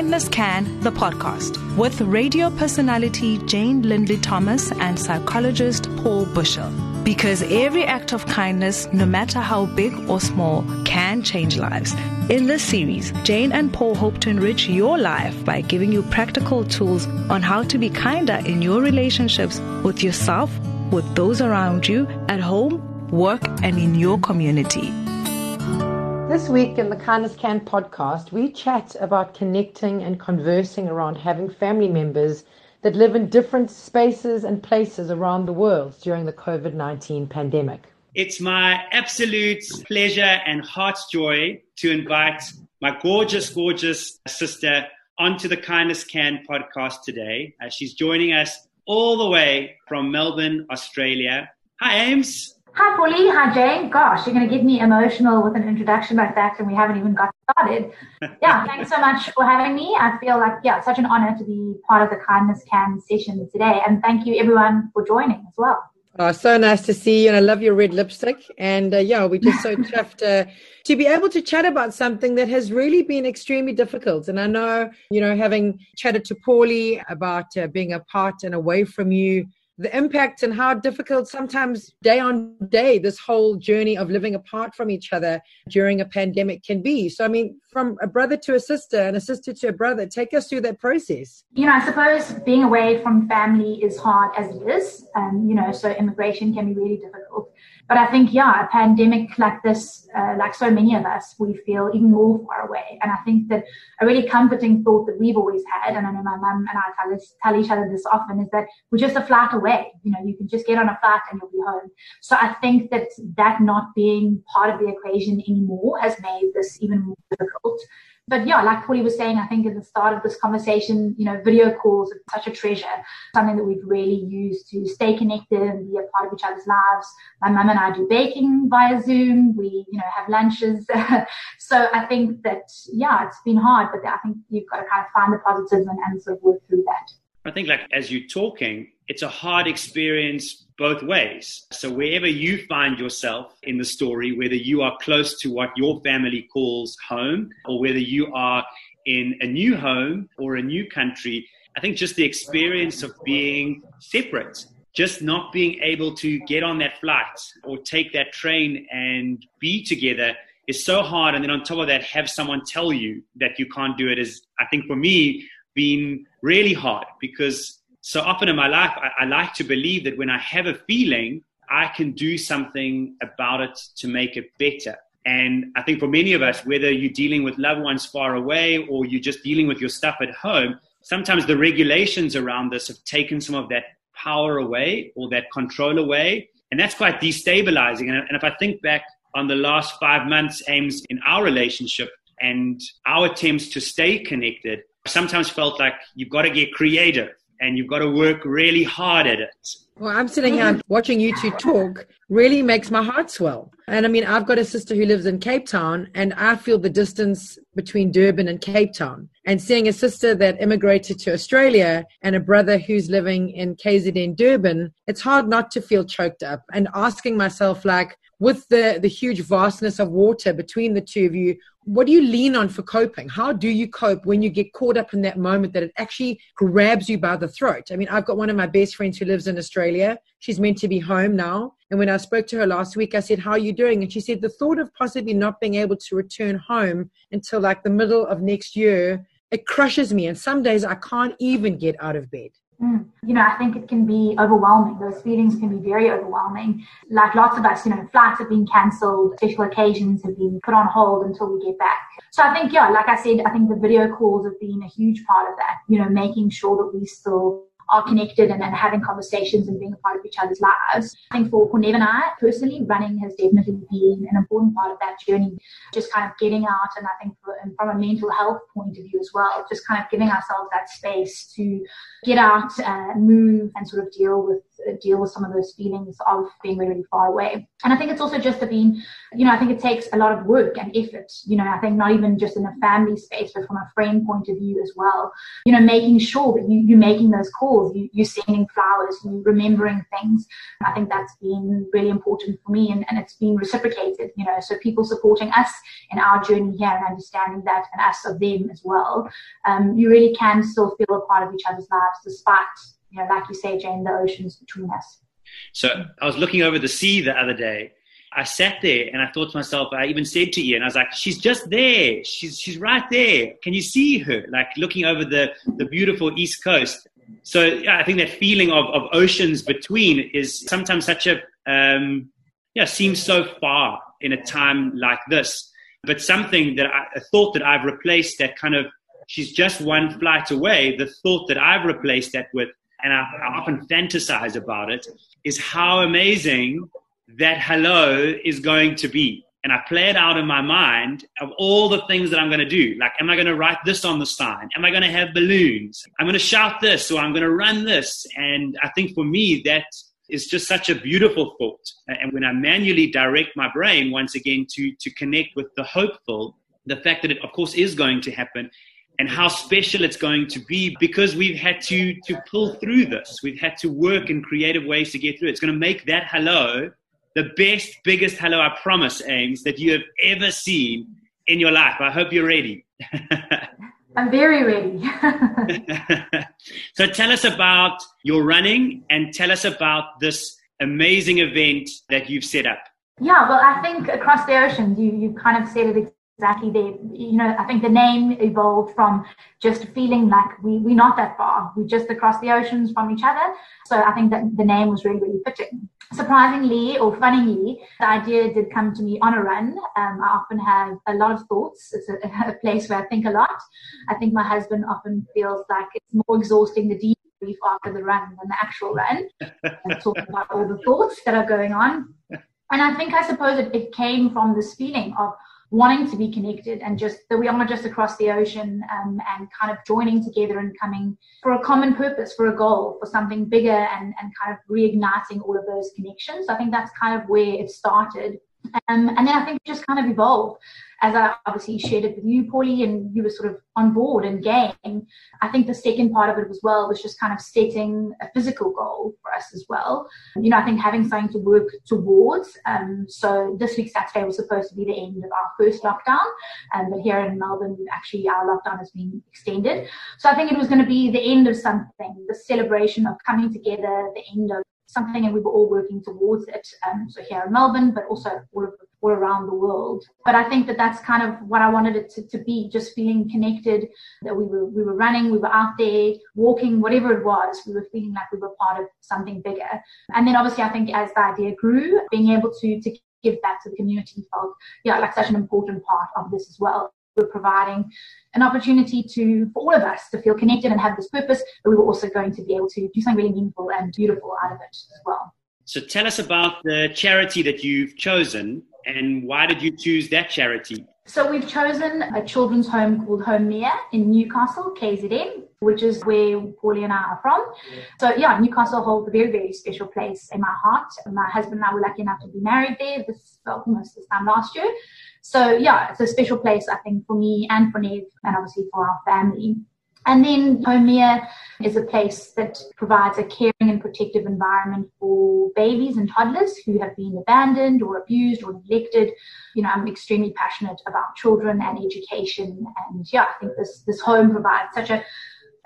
Kindness Can, the podcast, with radio personality Jane Lindley Thomas and psychologist Paul Bushell. Because every act of kindness, no matter how big or small, can change lives. In this series, Jane and Paul hope to enrich your life by giving you practical tools on how to be kinder in your relationships with yourself, with those around you, at home, work, and in your community. This week in the Kindness Can podcast, we chat about connecting and conversing around having family members that live in different spaces and places around the world during the COVID 19 pandemic. It's my absolute pleasure and heart's joy to invite my gorgeous, gorgeous sister onto the Kindness Can podcast today. Uh, she's joining us all the way from Melbourne, Australia. Hi, Ames. Hi, Paulie. Hi, Jane. Gosh, you're going to get me emotional with an introduction like that, and we haven't even got started. Yeah, thanks so much for having me. I feel like, yeah, such an honor to be part of the Kindness Can session today. And thank you, everyone, for joining as well. Oh, so nice to see you, and I love your red lipstick. And uh, yeah, we're just so chuffed uh, to be able to chat about something that has really been extremely difficult. And I know, you know, having chatted to Paulie about uh, being apart and away from you the impact and how difficult sometimes day on day this whole journey of living apart from each other during a pandemic can be. So, I mean, from a brother to a sister and a sister to a brother, take us through that process. You know, I suppose being away from family is hard as it is. And, you know, so immigration can be really difficult. But I think, yeah, a pandemic like this, uh, like so many of us, we feel even more far away. And I think that a really comforting thought that we've always had, and I know my mum and I tell, tell each other this often, is that we're just a flight away. You know, you can just get on a flight and you'll be home. So I think that that not being part of the equation anymore has made this even more difficult but yeah, like Paulie was saying, I think at the start of this conversation, you know, video calls are such a treasure, something that we've really used to stay connected and be a part of each other's lives. My mum and I do baking via Zoom. We, you know, have lunches. so I think that, yeah, it's been hard, but I think you've got to kind of find the positives and, and sort of work through that. I think like as you're talking, it's a hard experience both ways. So wherever you find yourself in the story, whether you are close to what your family calls home or whether you are in a new home or a new country, I think just the experience of being separate, just not being able to get on that flight or take that train and be together is so hard. And then on top of that, have someone tell you that you can't do it is, I think for me, been really hard because so often in my life, I, I like to believe that when I have a feeling, I can do something about it to make it better. And I think for many of us, whether you're dealing with loved ones far away or you're just dealing with your stuff at home, sometimes the regulations around this have taken some of that power away or that control away. And that's quite destabilizing. And, if I think back on the last five months, Ames, in our relationship and our attempts to stay connected, sometimes felt like you've got to get creative and you've got to work really hard at it. Well, I'm sitting here watching you two talk really makes my heart swell. And I mean, I've got a sister who lives in Cape Town, and I feel the distance between Durban and Cape Town. And seeing a sister that immigrated to Australia and a brother who's living in KZN Durban, it's hard not to feel choked up and asking myself, like, with the, the huge vastness of water between the two of you, what do you lean on for coping? How do you cope when you get caught up in that moment that it actually grabs you by the throat? I mean, I've got one of my best friends who lives in Australia. She's meant to be home now. And when I spoke to her last week, I said, How are you doing? And she said, The thought of possibly not being able to return home until like the middle of next year, it crushes me. And some days I can't even get out of bed. Mm. You know, I think it can be overwhelming. Those feelings can be very overwhelming. Like lots of us, you know, flights have been cancelled, special occasions have been put on hold until we get back. So I think, yeah, like I said, I think the video calls have been a huge part of that, you know, making sure that we still are connected and, and having conversations and being a part of each other's lives. I think for, for Nev and I, personally, running has definitely been an important part of that journey. Just kind of getting out, and I think for, and from a mental health point of view as well, just kind of giving ourselves that space to get out, uh, move, and sort of deal with uh, deal with some of those feelings of being really, really far away. And I think it's also just been, you know, I think it takes a lot of work and effort. You know, I think not even just in a family space, but from a friend point of view as well. You know, making sure that you, you're making those calls, you, you're sending flowers, you remembering things. I think that's been really important for me and, and it's been reciprocated, you know, so people supporting us in our journey here and understanding that and us of them as well. Um, you really can still feel a part of each other's lives despite, you know, like you say, Jane, the oceans between us. So I was looking over the sea the other day. I sat there and I thought to myself, I even said to Ian, I was like, she's just there. She's, she's right there. Can you see her? Like looking over the, the beautiful East Coast. So yeah, I think that feeling of, of oceans between is sometimes such a, um, yeah, seems so far in a time like this. But something that I, a thought that I've replaced that kind of, she's just one flight away. The thought that I've replaced that with, and I, I often fantasize about it, is how amazing that hello is going to be. And I play it out in my mind of all the things that I'm going to do. Like, am I going to write this on the sign? Am I going to have balloons? I'm going to shout this or I'm going to run this. And I think for me, that is just such a beautiful thought. And when I manually direct my brain once again to, to connect with the hopeful, the fact that it, of course, is going to happen and how special it's going to be because we've had to, to pull through this. We've had to work in creative ways to get through it. It's going to make that hello the best, biggest hello, I promise, Ames, that you have ever seen in your life. I hope you're ready. I'm very ready. so tell us about your running and tell us about this amazing event that you've set up. Yeah, well, I think across the ocean, you, you kind of said it exactly there. You know, I think the name evolved from just feeling like we, we're not that far. We're just across the oceans from each other. So I think that the name was really, really fitting. Surprisingly or funnily, the idea did come to me on a run. Um, I often have a lot of thoughts. It's a, a, place where I think a lot. I think my husband often feels like it's more exhausting the debrief after the run than the actual run. and talking about all the thoughts that are going on. And I think I suppose it, it came from this feeling of wanting to be connected and just that we are just across the ocean um, and kind of joining together and coming for a common purpose, for a goal, for something bigger and, and kind of reigniting all of those connections. I think that's kind of where it started. Um, and then I think just kind of evolved as I obviously shared it with you, Paulie, and you were sort of on board and game. I think the second part of it as well was just kind of setting a physical goal for us as well. You know, I think having something to work towards. Um, so this week Saturday was supposed to be the end of our first lockdown, um, but here in Melbourne, actually our lockdown has been extended. So I think it was going to be the end of something, the celebration of coming together, the end of something, and we were all working towards it. Um, so here in Melbourne, but also all of all around the world. But I think that that's kind of what I wanted it to, to be, just feeling connected. That we were we were running, we were out there walking, whatever it was, we were feeling like we were part of something bigger. And then obviously, I think as the idea grew, being able to to give back to the community felt yeah like such an important part of this as well we're providing an opportunity to for all of us to feel connected and have this purpose, but we were also going to be able to do something really meaningful and beautiful out of it as well. So tell us about the charity that you've chosen and why did you choose that charity? So we've chosen a children's home called Home Meah in Newcastle, KZN, which is where Paulie and I are from. So yeah, Newcastle holds a very, very special place in my heart. My husband and I were lucky enough to be married there this almost this time last year. So yeah, it's a special place, I think, for me and for Nev and obviously for our family. And then Home Meah is a place that provides a caring and protective environment for babies and toddlers who have been abandoned or abused or neglected. You know, I'm extremely passionate about children and education. And yeah, I think this, this home provides such a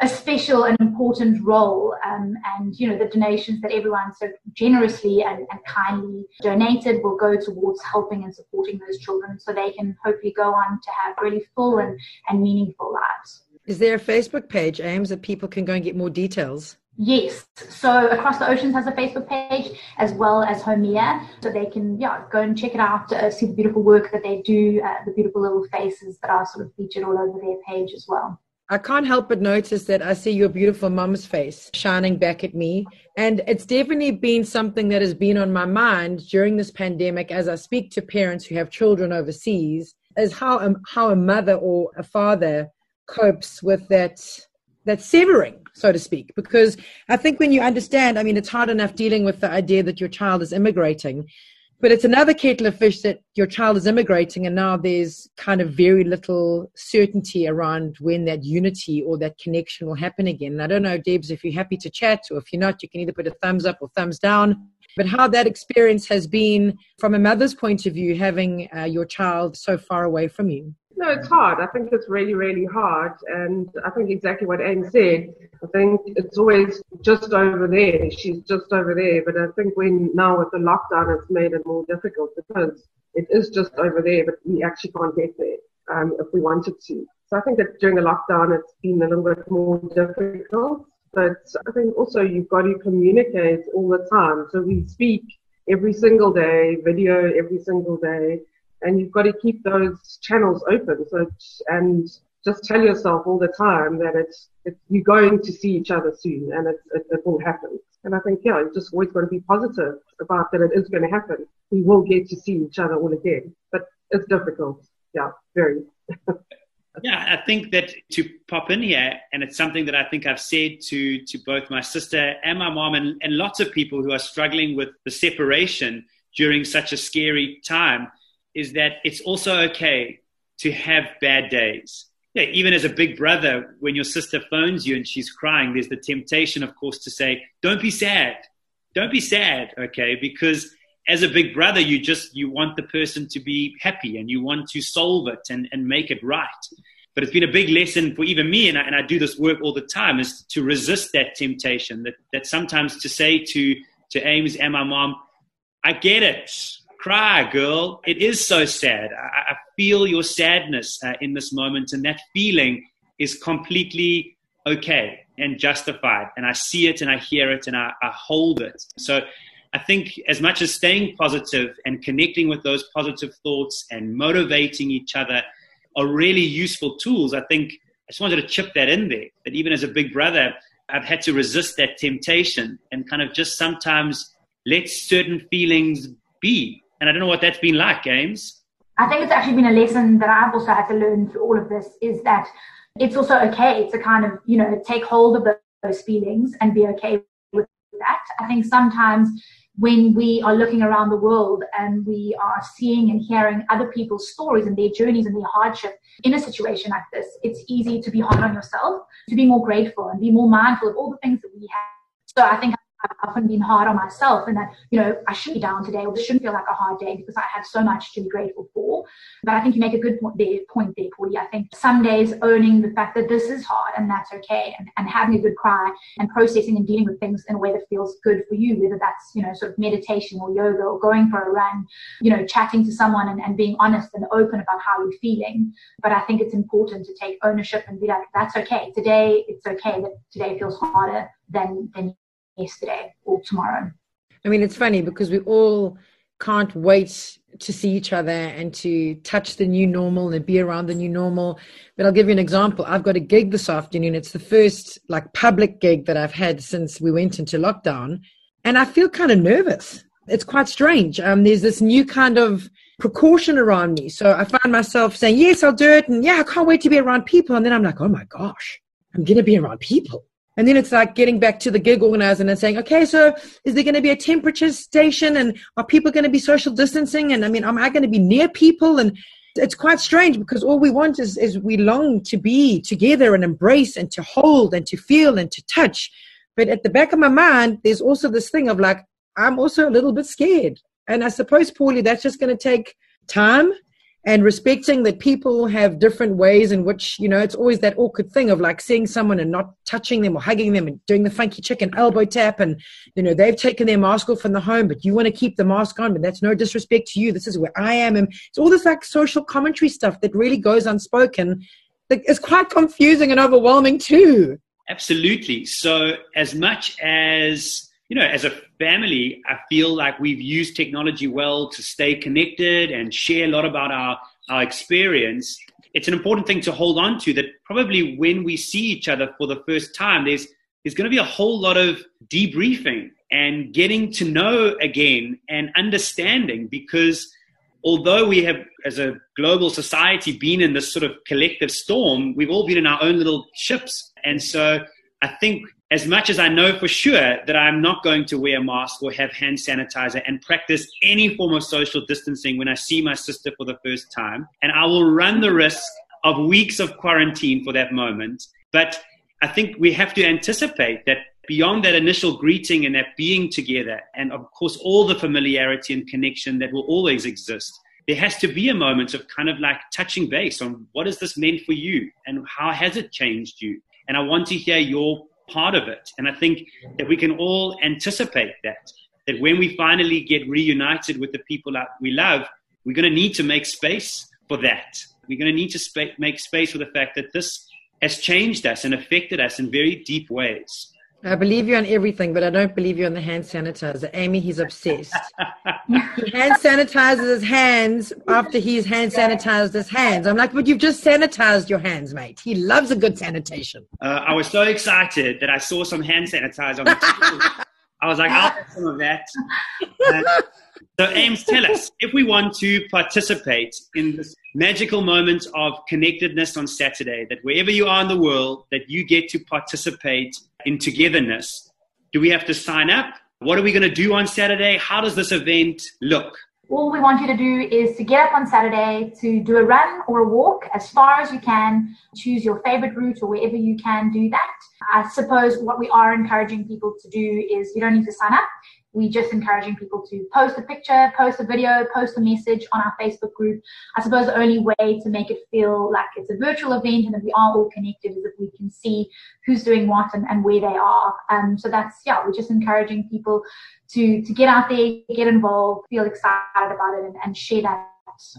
a special and important role. Um, and, you know, the donations that everyone so generously and, and, kindly donated will go towards helping and supporting those children so they can hopefully go on to have really full and, and meaningful lives. Is there a Facebook page, Ames, that people can go and get more details? Yes. So Across the Oceans has a Facebook page as well as Home Meah. So they can yeah, go and check it out, uh, see the beautiful work that they do, uh, the beautiful little faces that are sort of featured all over their page as well. I can't help but notice that I see your beautiful mom's face shining back at me. And it's definitely been something that has been on my mind during this pandemic as I speak to parents who have children overseas, is how a, how a mother or a father copes with that that severing, so to speak. Because I think when you understand, I mean, it's hard enough dealing with the idea that your child is immigrating, but it's another kettle of fish that your child is immigrating, and now there's kind of very little certainty around when that unity or that connection will happen again. And I don't know, Debs, if you're happy to chat, or if you're not, you can either put a thumbs up or thumbs down but how that experience has been from a mother's point of view, having uh, your child so far away from you. No, it's hard. I think it's really, really hard. And I think exactly what Anne said. I think it's always just over there. She's just over there. But I think when now with the lockdown, it's made it more difficult because it is just over there, but we actually can't get there um, if we wanted to. So I think that during the lockdown, it's been a little bit more difficult. But I think also you've got to communicate all the time. So we speak every single day, video every single day, and you've got to keep those channels open. So and just tell yourself all the time that it's, it's you're going to see each other soon, and it, it, it will happen. And I think yeah, you just always got to be positive about that. It is going to happen. We will get to see each other all again, but it's difficult. Yeah, very. Yeah, I think that to pop in here, and it's something that I think I've said to, to both my sister and my mom, and, and lots of people who are struggling with the separation during such a scary time, is that it's also okay to have bad days. Yeah, even as a big brother, when your sister phones you and she's crying, there's the temptation, of course, to say, Don't be sad. Don't be sad, okay? Because as a big brother, you just you want the person to be happy and you want to solve it and, and make it right. But it's been a big lesson for even me, and I, and I do this work all the time, is to resist that temptation. That that sometimes to say to to Ames and my mom, I get it. Cry, girl. It is so sad. I, I feel your sadness uh, in this moment, and that feeling is completely okay and justified. And I see it and I hear it and I, I hold it. So I think as much as staying positive and connecting with those positive thoughts and motivating each other are really useful tools, I think I just wanted to chip that in there. That even as a big brother, I've had to resist that temptation and kind of just sometimes let certain feelings be. And I don't know what that's been like, James. I think it's actually been a lesson that I've also had to learn through all of this is that it's also okay to kind of, you know, take hold of those feelings and be okay with that. I think sometimes when we are looking around the world and we are seeing and hearing other people's stories and their journeys and their hardship in a situation like this, it's easy to be hard on yourself, to be more grateful and be more mindful of all the things that we have. So I think I've often been hard on myself and that, you know, I shouldn't be down today or this shouldn't feel like a hard day because I have so much to be grateful for. But I think you make a good point there, point there, Paulie. I think some days owning the fact that this is hard and that's okay and, and having a good cry and processing and dealing with things in a way that feels good for you, whether that's, you know, sort of meditation or yoga or going for a run, you know, chatting to someone and, and being honest and open about how you're feeling. But I think it's important to take ownership and be like, that's okay. Today, it's okay that today feels harder than, than yesterday or tomorrow. I mean, it's funny because we all can't wait to see each other and to touch the new normal and be around the new normal. But I'll give you an example. I've got a gig this afternoon. It's the first like public gig that I've had since we went into lockdown. And I feel kind of nervous. It's quite strange. Um, there's this new kind of precaution around me. So I find myself saying, yes, I'll do it. And yeah, I can't wait to be around people. And then I'm like, oh my gosh, I'm going to be around people. And then it's like getting back to the gig organizer and saying, okay, so is there going to be a temperature station and are people going to be social distancing? And I mean, am I going to be near people? And it's quite strange because all we want is, is we long to be together and embrace and to hold and to feel and to touch. But at the back of my mind, there's also this thing of like, I'm also a little bit scared. And I suppose, Paulie, that's just going to take time and respecting that people have different ways in which you know it's always that awkward thing of like seeing someone and not touching them or hugging them and doing the funky chicken elbow tap and you know they've taken their mask off in the home but you want to keep the mask on but that's no disrespect to you. This is where i am. And it's all this like social commentary stuff that really goes unspoken. It's quite confusing and overwhelming too. Absolutely. So as much as you know, as a family, I feel like we've used technology well to stay connected and share a lot about our, our experience. It's an important thing to hold on to that probably when we see each other for the first time, there's, there's going to be a whole lot of debriefing and getting to know again and understanding because although we have, as a global society, been in this sort of collective storm, we've all been in our own little ships. And so I think as much as I know for sure that I'm not going to wear a mask or have hand sanitizer and practice any form of social distancing when I see my sister for the first time, and I will run the risk of weeks of quarantine for that moment. But I think we have to anticipate that beyond that initial greeting and that being together, and of course, all the familiarity and connection that will always exist, there has to be a moment of kind of like touching base on what has this meant for you and how has it changed you? And I want to hear your part of it. And I think that we can all anticipate that, that when we finally get reunited with the people that we love, we're going to need to make space for that. We're going to need to sp- make space for the fact that this has changed us and affected us in very deep ways. I believe you on everything, but I don't believe you on the hand sanitizer. Amy, he's obsessed. he hand sanitizes his hands after he's hand sanitized his hands. I'm like, but you've just sanitized your hands, mate. He loves a good sanitation. Uh, I was so excited that I saw some hand sanitizer. I was like, I'll have some of that. so, Ames, tell us if we want to participate in this magical moment of connectedness on Saturday, that wherever you are in the world, that you get to participate in togetherness. Do we have to sign up? What are we going to do on Saturday? How does this event look? All we want you to do is to get up on Saturday to do a run or a walk as far as you can. Choose your favorite route or wherever you can do that. I suppose what we are encouraging people to do is you don't need to sign up we just encouraging people to post a picture, post a video, post a message on our Facebook group. I suppose the only way to make it feel like it's a virtual event and that we are all connected is if we can see who's doing what and, and where they are. Um, so that's, yeah, we're just encouraging people to, to get out there, get involved, feel excited about it and, and share that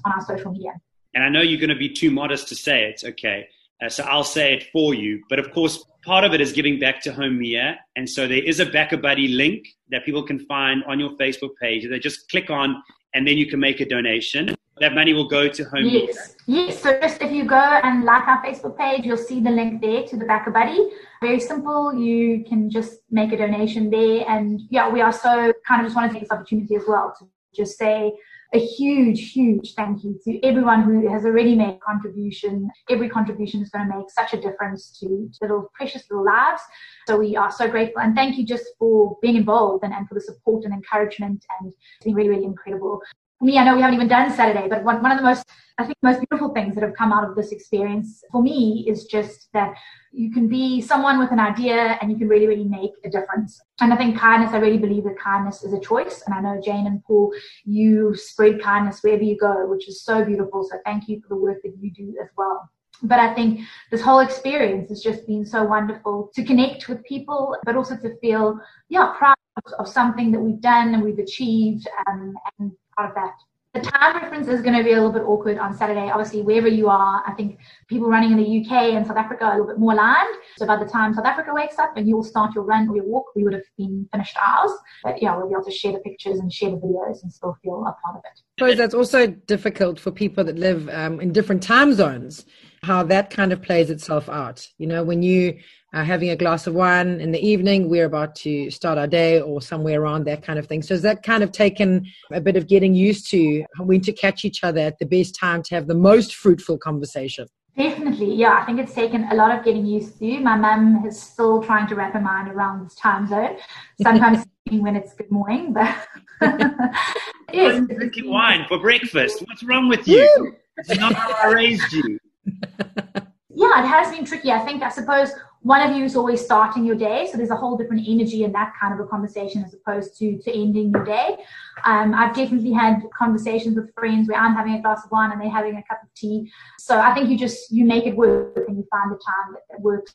on our social media. And I know you're going to be too modest to say it, okay? Uh, so I'll say it for you. But of course, part of it is giving back to Home Meah. And so there is a BackaBuddy link that people can find on your Facebook page. They just click on and then you can make a donation. That money will go to home. Yes, yes. So just if you go and like our Facebook page, you'll see the link there to the BackaBuddy. Very simple. You can just make a donation there. And yeah, we are so kind of just want to take this opportunity as well to just say a huge, huge thank you to everyone who has already made a contribution. Every contribution is going to make such a difference to little precious little lives. So we are so grateful and thank you just for being involved and, and for the support and encouragement and it's been really, really incredible me, I know we haven't even done Saturday, but one, one of the most, I think, most beautiful things that have come out of this experience for me is just that you can be someone with an idea and you can really, really make a difference. And I think kindness, I really believe that kindness is a choice. And I know Jane and Paul, you spread kindness wherever you go, which is so beautiful. So thank you for the work that you do as well. But I think this whole experience has just been so wonderful to connect with people, but also to feel, yeah, proud of, something that we've done and we've achieved um, and out of that. The time reference is going to be a little bit awkward on Saturday. Obviously, wherever you are, I think people running in the UK and South Africa are a little bit more aligned. So by the time South Africa wakes up and you'll start your run or your walk, we would have been finished ours. But yeah, we'll be able to share the pictures and share the videos and still feel a part of it. Suppose that's also difficult for people that live um, in different time zones, how that kind of plays itself out. You know, when you uh, having a glass of wine in the evening, we're about to start our day or somewhere around that kind of thing. So has that kind of taken a bit of getting used to when to catch each other at the best time to have the most fruitful conversation? Definitely, yeah. I think it's taken a lot of getting used to. My mum is still trying to wrap her mind around this time zone. Sometimes when it's good morning, but yes, drinking wine for breakfast. What's wrong with you? It's not how I raised you. Yeah, it has been tricky. I think, I suppose, one of you is always starting your day. So there's a whole different energy in that kind of a conversation as opposed to, to ending your day. Um, I've definitely had conversations with friends where I'm having a glass of wine and they're having a cup of tea. So I think you just, you make it work and you find the time that, works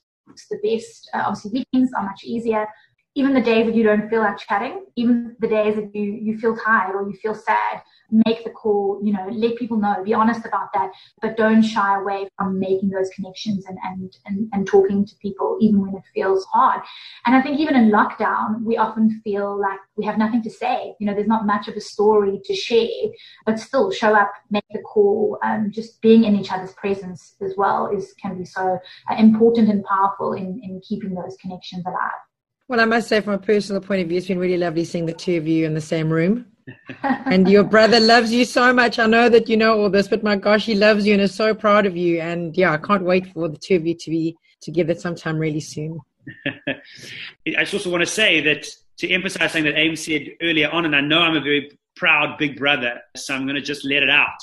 the best. Uh, obviously weekends are much easier even the days that you don't feel like chatting, even the days that you, you feel tired or you feel sad, make the call, you know, let people know, be honest about that, but don't shy away from making those connections and, and, and, and talking to people even when it feels hard. And I think even in lockdown, we often feel like we have nothing to say. You know, there's not much of a story to share, but still show up, make the call, um, just being in each other's presence as well is can be so uh, important and powerful in, in keeping those connections alive. Well, I must say, from a personal point of view, it's been really lovely seeing the two of you in the same room. and your brother loves you so much. I know that you know all this, but my gosh, he loves you and is so proud of you. And yeah, I can't wait for the two of you to be together sometime really soon. I just also want to say that to emphasize something that Ames said earlier on, and I know I'm a very proud big brother, so I'm going to just let it out.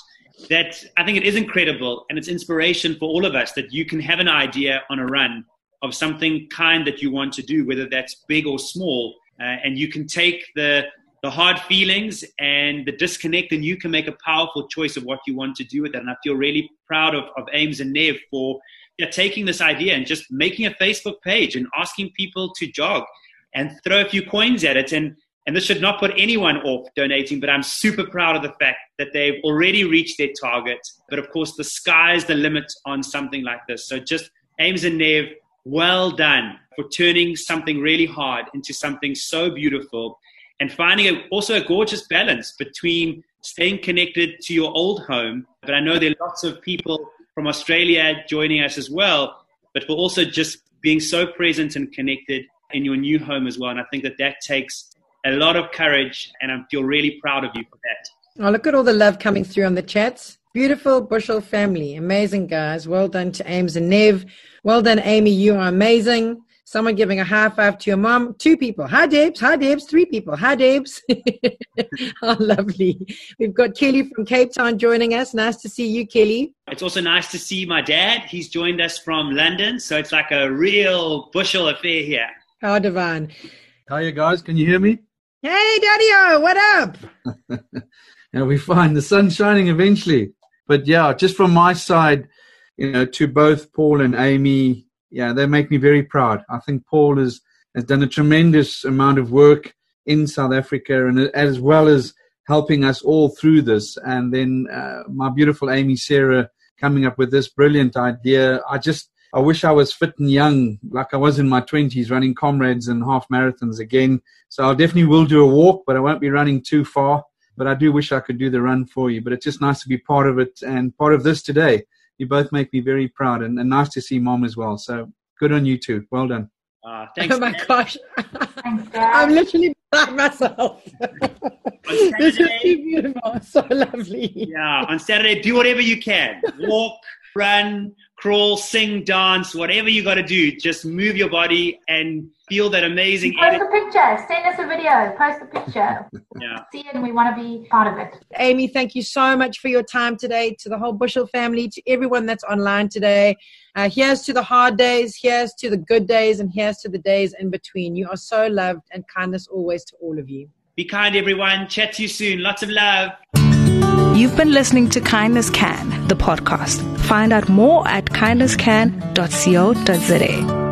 That I think it is incredible and it's inspiration for all of us that you can have an idea on a run of something kind that you want to do, whether that's big or small, uh, and you can take the the hard feelings and the disconnect, and you can make a powerful choice of what you want to do with it. And I feel really proud of, of Ames and Nev for taking this idea and just making a Facebook page and asking people to jog and throw a few coins at it. And and this should not put anyone off donating, but I'm super proud of the fact that they've already reached their target. But of course, the sky's the limit on something like this. So just Ames and Nev, well done for turning something really hard into something so beautiful and finding a, also a gorgeous balance between staying connected to your old home. But I know there are lots of people from Australia joining us as well, but for also just being so present and connected in your new home as well. And I think that that takes a lot of courage, and I feel really proud of you for that. Oh, look at all the love coming through on the chats. Beautiful Bushell family. Amazing, guys. Well done to Ames and Nev. Well done, Amy. You are amazing. Someone giving a high five to your mom. Two people. Hi, Debs. Hi, Debs. Three people. Hi, Debs. oh, lovely. We've got Kelly from Cape Town joining us. Nice to see you, Kelly. It's also nice to see my dad. He's joined us from London. So it's like a real Bushell affair here. How divine. you guys. Can you hear me? Hey, Daddy-O, what up? yeah, we find the sun shining eventually. But yeah, just from my side, you know, to both Paul and Amy, yeah, they make me very proud. I think Paul has, has done a tremendous amount of work in South Africa and as well as helping us all through this. And then uh, my beautiful Amy Sarah coming up with this brilliant idea. I just, I wish I was fit and young like I was in my 20s running Comrades and half marathons again. So I definitely will do a walk, but I won't be running too far. But I do wish I could do the run for you. But it's just nice to be part of it and part of this today. You both make me very proud and, and nice to see mom as well. So good on you too. Well done. Uh, thanks, oh my Dad. gosh. Thanks, Dad. I'm literally beside myself. this is too beautiful. So lovely. Yeah, on Saturday, do whatever you can. Walk, run, crawl, sing, dance, whatever you got to do. Just move your body and feel that amazing Post energy. a picture. Send us a video. Post a picture. Yeah. See it and we want to be part of it. Amy, thank you so much for your time today, to the whole Bushell family, to everyone that's online today. Uh, here's to the hard days, here's to the good days, and here's to the days in between. You are so loved, and kindness always to all of you. Be kind, everyone. Chat to you soon. Lots of love. You've been listening to Kindness Can, the podcast. Find out more at kindnesscan.co.za.